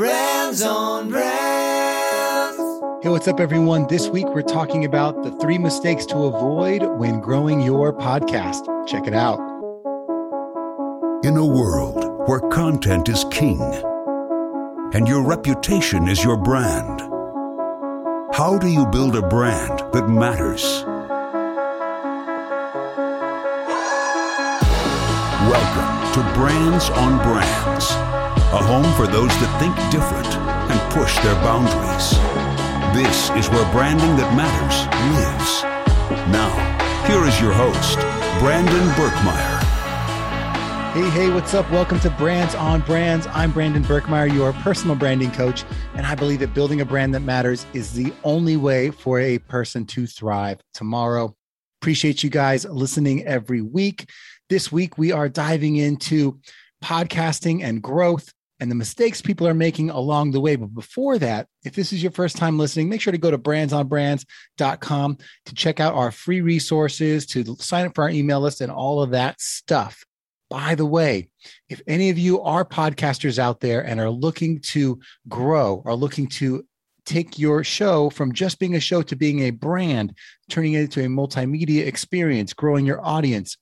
Brands on Brands. Hey, what's up, everyone? This week we're talking about the three mistakes to avoid when growing your podcast. Check it out. In a world where content is king and your reputation is your brand, how do you build a brand that matters? Welcome to Brands on Brands, a home for those that think different and push their boundaries. This is where branding that matters lives. Now, here is your host, Brandon Birkmeyer. Hey, hey, what's up? Welcome to Brands on Brands. I'm Brandon Birkmeyer, your personal branding coach, and I believe that building a brand that matters is the only way for a person to thrive tomorrow. Appreciate you guys listening every week. This week, we are diving into podcasting and growth and the mistakes people are making along the way. But before that, if this is your first time listening, make sure to go to brandsonbrands.com to check out our free resources, to sign up for our email list, and all of that stuff. By the way, if any of you are podcasters out there and are looking to grow, are looking to take your show from just being a show to being a brand, turning it into a multimedia experience, growing your audience,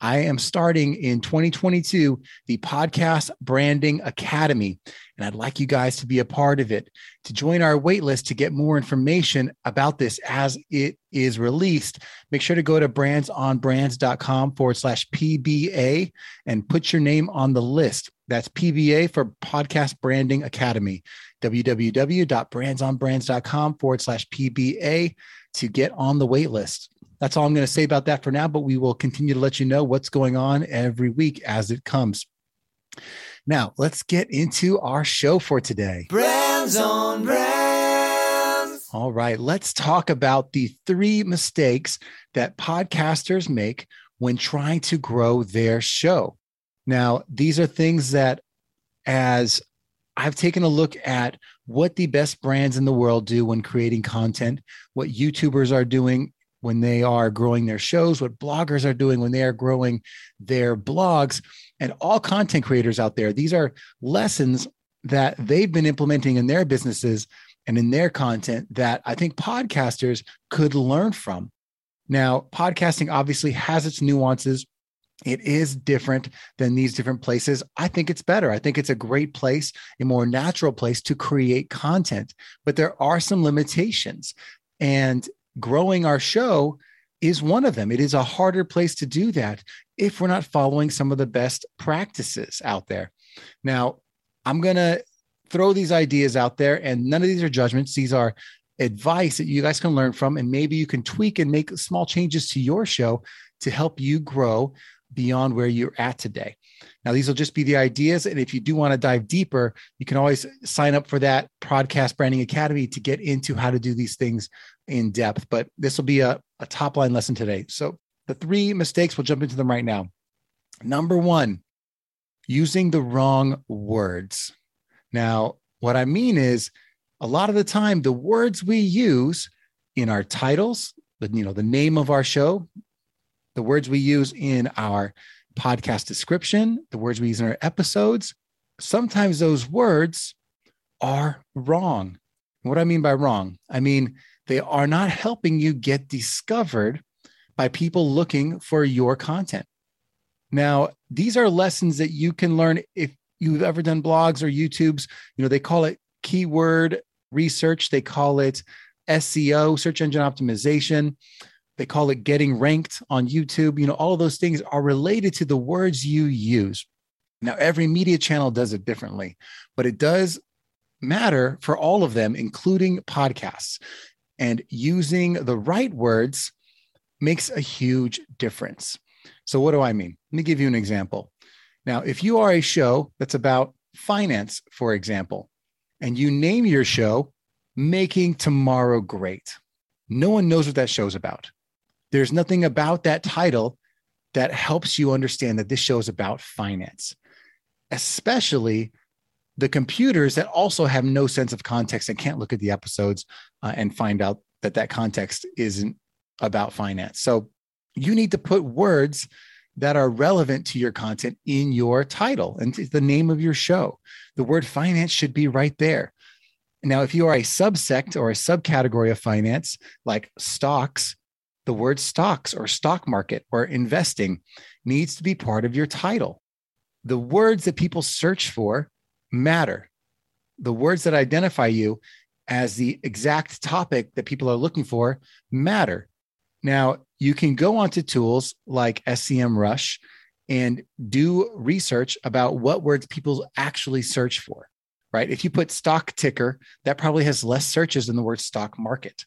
I am starting in 2022 the Podcast Branding Academy, and I'd like you guys to be a part of it. To join our waitlist to get more information about this as it is released, make sure to go to brandsonbrands.com forward slash PBA and put your name on the list. That's PBA for Podcast Branding Academy, www.brandsonbrands.com forward slash PBA to get on the waitlist. That's all I'm going to say about that for now, but we will continue to let you know what's going on every week as it comes. Now, let's get into our show for today. Brands on Brands. All right, let's talk about the three mistakes that podcasters make when trying to grow their show. Now, these are things that, as I've taken a look at what the best brands in the world do when creating content, what YouTubers are doing when they are growing their shows, what bloggers are doing when they are growing their blogs, and all content creators out there. These are lessons that they've been implementing in their businesses and in their content that I think podcasters could learn from. Now, podcasting obviously has its nuances. It is different than these different places. I think it's better. I think it's a great place, a more natural place to create content, but there are some limitations. And growing our show is one of them. It is a harder place to do that if we're not following some of the best practices out there. Now, I'm going to throw these ideas out there, and none of these are judgments. These are advice that you guys can learn from, and maybe you can tweak and make small changes to your show to help you grow beyond where you're at today. Now, these will just be the ideas. And if you do want to dive deeper, you can always sign up for that Podcast Branding Academy to get into how to do these things in depth. But this will be a, a top line lesson today. So, the three mistakes, we'll jump into them right now. Number one, using the wrong words. Now, what I mean is a lot of the time, the words we use in our titles, the, you know, the name of our show, the words we use in our podcast description, the words we use in our episodes, sometimes those words are wrong. What I mean by wrong, I mean they are not helping you get discovered by people looking for your content. Now, these are lessons that you can learn if you've ever done blogs or YouTubes. You know, they call it keyword research, they call it SEO, search engine optimization. They call it getting ranked on YouTube. You know, all of those things are related to the words you use. Now, every media channel does it differently, but it does matter for all of them, including podcasts. And using the right words makes a huge difference. So, what do I mean? Let me give you an example. Now, if you are a show that's about finance, for example, and you name your show Making Tomorrow Great, no one knows what that show's about. There's nothing about that title that helps you understand that this show is about finance, especially the computers that also have no sense of context and can't look at the episodes uh, and find out that that context isn't about finance. So you need to put words that are relevant to your content in your title and the name of your show. The word finance should be right there. Now, if you are a subsect or a subcategory of finance, like stocks, the word stocks or stock market or investing needs to be part of your title. The words that people search for matter. The words that identify you as the exact topic that people are looking for matter. Now, you can go onto tools like SEMrush and do research about what words people actually search for, right? If you put stock ticker, that probably has less searches than the word stock market,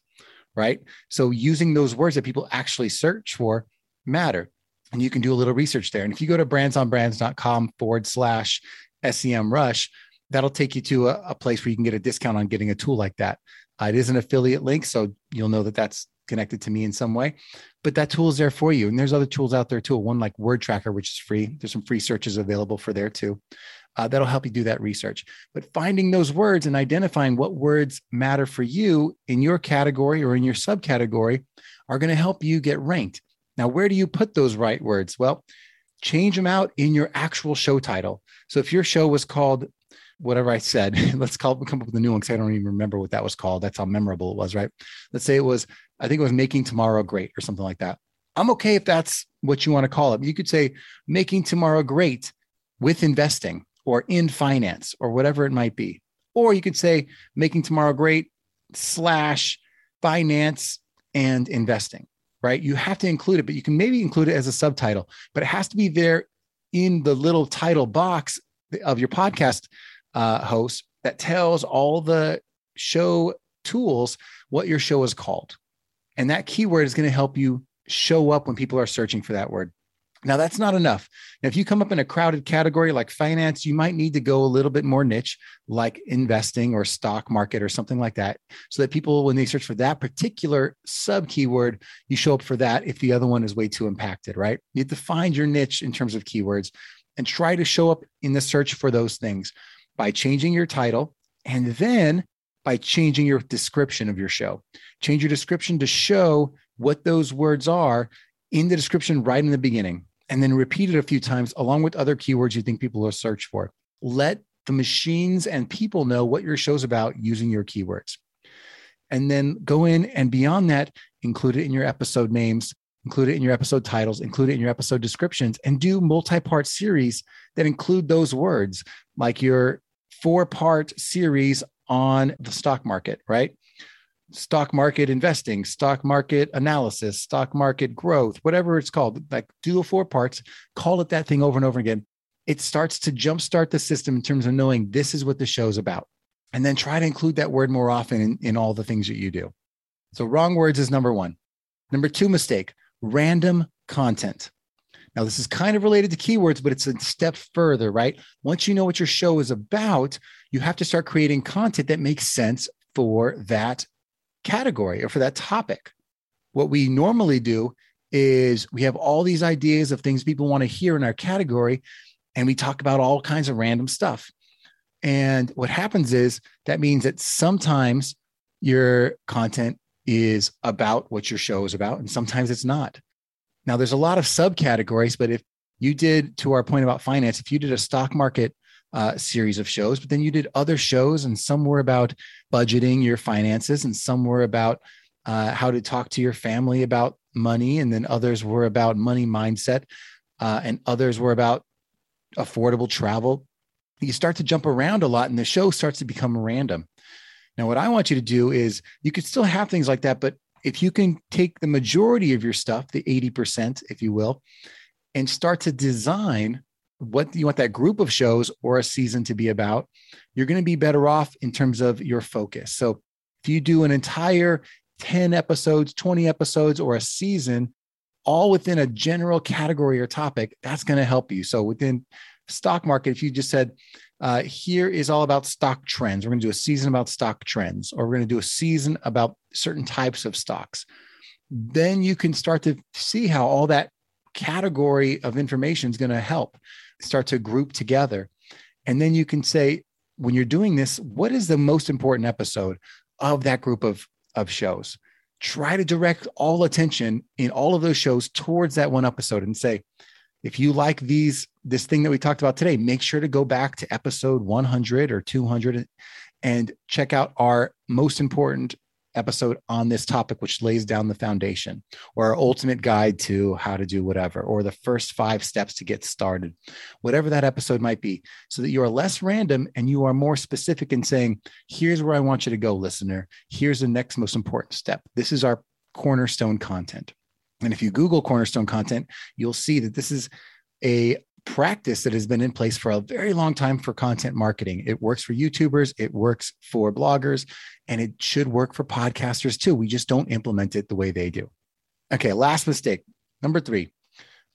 right? So using those words that people actually search for matter. And you can do a little research there. And if you go to brandsonbrands.com forward slash SEMrush, that'll take you to a, a, place where you can get a discount on getting a tool like that. Uh, it is an affiliate link, so you'll know that that's connected to me in some way. But that tool is there for you. And there's other tools out there too. One like Word Tracker, which is free. There's some free searches available for there too. Uh, that'll help you do that research. But finding those words and identifying what words matter for you in your category or in your subcategory are going to help you get ranked. Now, where do you put those right words? Well, change them out in your actual show title. So if your show was called whatever I said, let's call come up with a new one because I don't even remember what that was called. That's how memorable it was, right? Let's say it was, I think it was making tomorrow great or something like that. I'm okay if that's what you want to call it. You could say making tomorrow great with investing or in finance or whatever it might be. Or you could say making tomorrow great slash finance and investing, right? You have to include it, but you can maybe include it as a subtitle, but it has to be there in the little title box of your podcast uh, host that tells all the show tools what your show is called. And that keyword is going to help you show up when people are searching for that word. Now, that's not enough. Now, if you come up in a crowded category like finance, you might need to go a little bit more niche, like investing or stock market or something like that, so that people, when they search for that particular sub keyword, you show up for that if the other one is way too impacted, right? You have to find your niche in terms of keywords and try to show up in the search for those things by changing your title and then by changing your description of your show. Change your description to show what those words are in the description right in the beginning, and then repeat it a few times along with other keywords you think people will search for. Let the machines and people know what your show's about using your keywords. And then go in and beyond that, include it in your episode names, include it in your episode titles, include it in your episode descriptions, and do multi part series that include those words, like your four part series on the stock market, right? Stock market investing, stock market analysis, stock market growth, whatever it's called, like do the four parts, call it that thing over and over again. It starts to jumpstart the system in terms of knowing this is what the show's about. And then try to include that word more often in, in all the things that you do. So, wrong words is number one. Number two mistake random content. Now, this is kind of related to keywords, but it's a step further, right? Once you know what your show is about, you have to start creating content that makes sense for that category or for that topic. What we normally do is we have all these ideas of things people want to hear in our category, and we talk about all kinds of random stuff. And what happens is that means that sometimes your content is about what your show is about, and sometimes it's not. Now, there's a lot of subcategories, but if you did, to our point about finance, if you did a stock market uh, series of shows, but then you did other shows, and some were about budgeting your finances, and some were about uh, how to talk to your family about money, and then others were about money mindset, uh, and others were about affordable travel. You start to jump around a lot, and the show starts to become random. Now, what I want you to do is you could still have things like that, but if you can take the majority of your stuff, the 80%, if you will, and start to design what you want that group of shows or a season to be about, you're going to be better off in terms of your focus. So if you do an entire 10 episodes, 20 episodes, or a season, all within a general category or topic, that's going to help you. So within stock market, if you just said, uh, here is all about stock trends. We're going to do a season about stock trends, or we're going to do a season about certain types of stocks. Then you can start to see how all that category of information is going to help start to group together. And then you can say, when you're doing this, what is the most important episode of that group of, of shows? Try to direct all attention in all of those shows towards that one episode and say, If you like these, this thing that we talked about today, make sure to go back to episode 100 or 200 and check out our most important episode on this topic, which lays down the foundation, or our ultimate guide to how to do whatever, or the first five steps to get started, whatever that episode might be, so that you are less random and you are more specific in saying, here's where I want you to go, listener. Here's the next most important step. This is our cornerstone content. And if you Google cornerstone content, you'll see that this is a practice that has been in place for a very long time for content marketing. It works for YouTubers, it works for bloggers, and it should work for podcasters too. We just don't implement it the way they do. Okay, last mistake. Number three,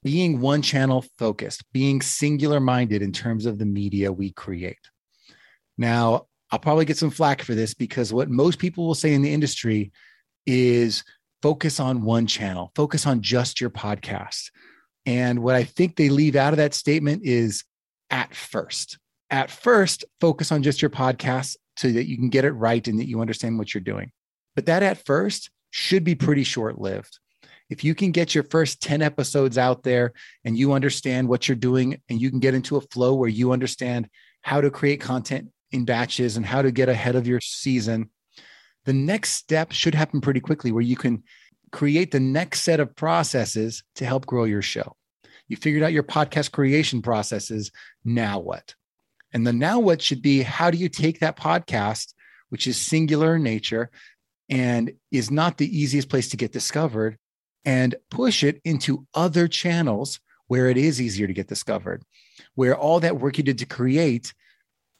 being one channel focused, being singular minded in terms of the media we create. Now, I'll probably get some flack for this because what most people will say in the industry is focus on one channel, focus on just your podcast. And what I think they leave out of that statement is at first. At first, focus on just your podcast so that you can get it right and that you understand what you're doing. But that at first should be pretty short lived. If you can get your first 10 episodes out there and you understand what you're doing and you can get into a flow where you understand how to create content in batches and how to get ahead of your season, the next step should happen pretty quickly where you can create the next set of processes to help grow your show. You figured out your podcast creation processes. Now what? And the now what should be how do you take that podcast, which is singular in nature and is not the easiest place to get discovered, and push it into other channels where it is easier to get discovered, where all that work you did to create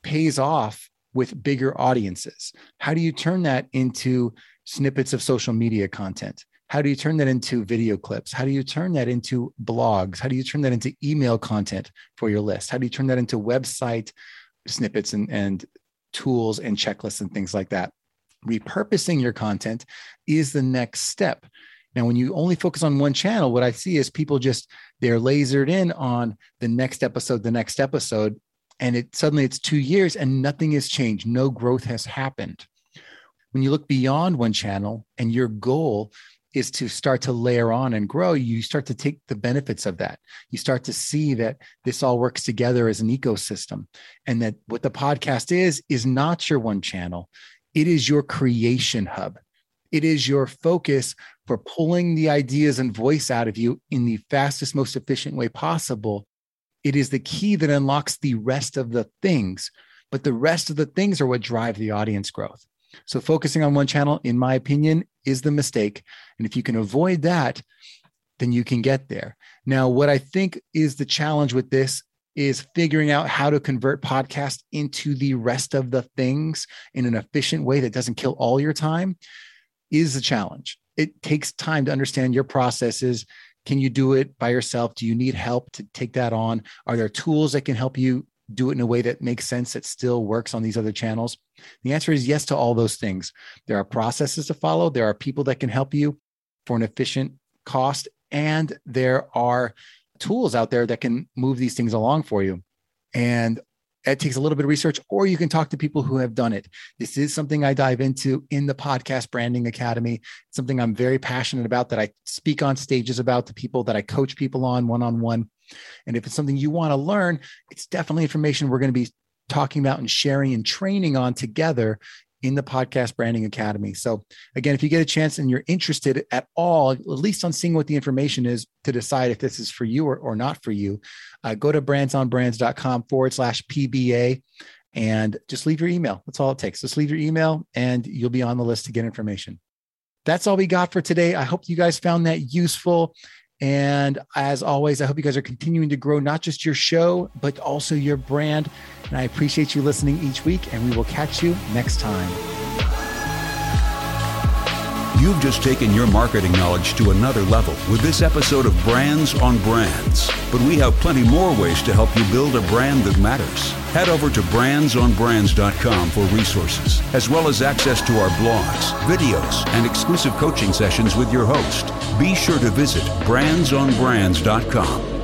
pays off with bigger audiences? How do you turn that into snippets of social media content? How do you turn that into video clips? How do you turn that into blogs? How do you turn that into email content for your list? How do you turn that into website snippets and, and tools and checklists and things like that? Repurposing your content is the next step. Now, when you only focus on one channel, what I see is people just they're lasered in on the next episode, the next episode, and it suddenly it's two years and nothing has changed. No growth has happened. When you look beyond one channel and your goal is to start to layer on and grow, you start to take the benefits of that. You start to see that this all works together as an ecosystem and that what the podcast is, is not your one channel. It is your creation hub. It is your focus for pulling the ideas and voice out of you in the fastest, most efficient way possible. It is the key that unlocks the rest of the things, but the rest of the things are what drive the audience growth. So focusing on one channel, in my opinion, is the mistake. And if you can avoid that, then you can get there. Now, what I think is the challenge with this is figuring out how to convert podcast into the rest of the things in an efficient way that doesn't kill all your time is the challenge. It takes time to understand your processes. Can you do it by yourself? Do you need help to take that on? Are there tools that can help you do it in a way that makes sense that still works on these other channels? The answer is yes to all those things. There are processes to follow, there are people that can help you for an efficient cost, and there are tools out there that can move these things along for you. And it takes a little bit of research, or you can talk to people who have done it. This is something I dive into in the Podcast Branding Academy. It's something I'm very passionate about that I speak on stages about to people that I coach people on one on one. And if it's something you want to learn, it's definitely information we're going to be talking about and sharing and training on together in the Podcast Branding Academy. So, again, if you get a chance and you're interested at all, at least on seeing what the information is to decide if this is for you or, or not for you, uh, go to brandsonbrands.com forward slash PBA and just leave your email. That's all it takes. Just leave your email and you'll be on the list to get information. That's all we got for today. I hope you guys found that useful. And as always, I hope you guys are continuing to grow not just your show, but also your brand. And I appreciate you listening each week, and we will catch you next time. You've just taken your marketing knowledge to another level with this episode of Brands on Brands. But we have plenty more ways to help you build a brand that matters. Head over to brandsonbrands.com for resources, as well as access to our blogs, videos, and exclusive coaching sessions with your host. Be sure to visit brandsonbrands.com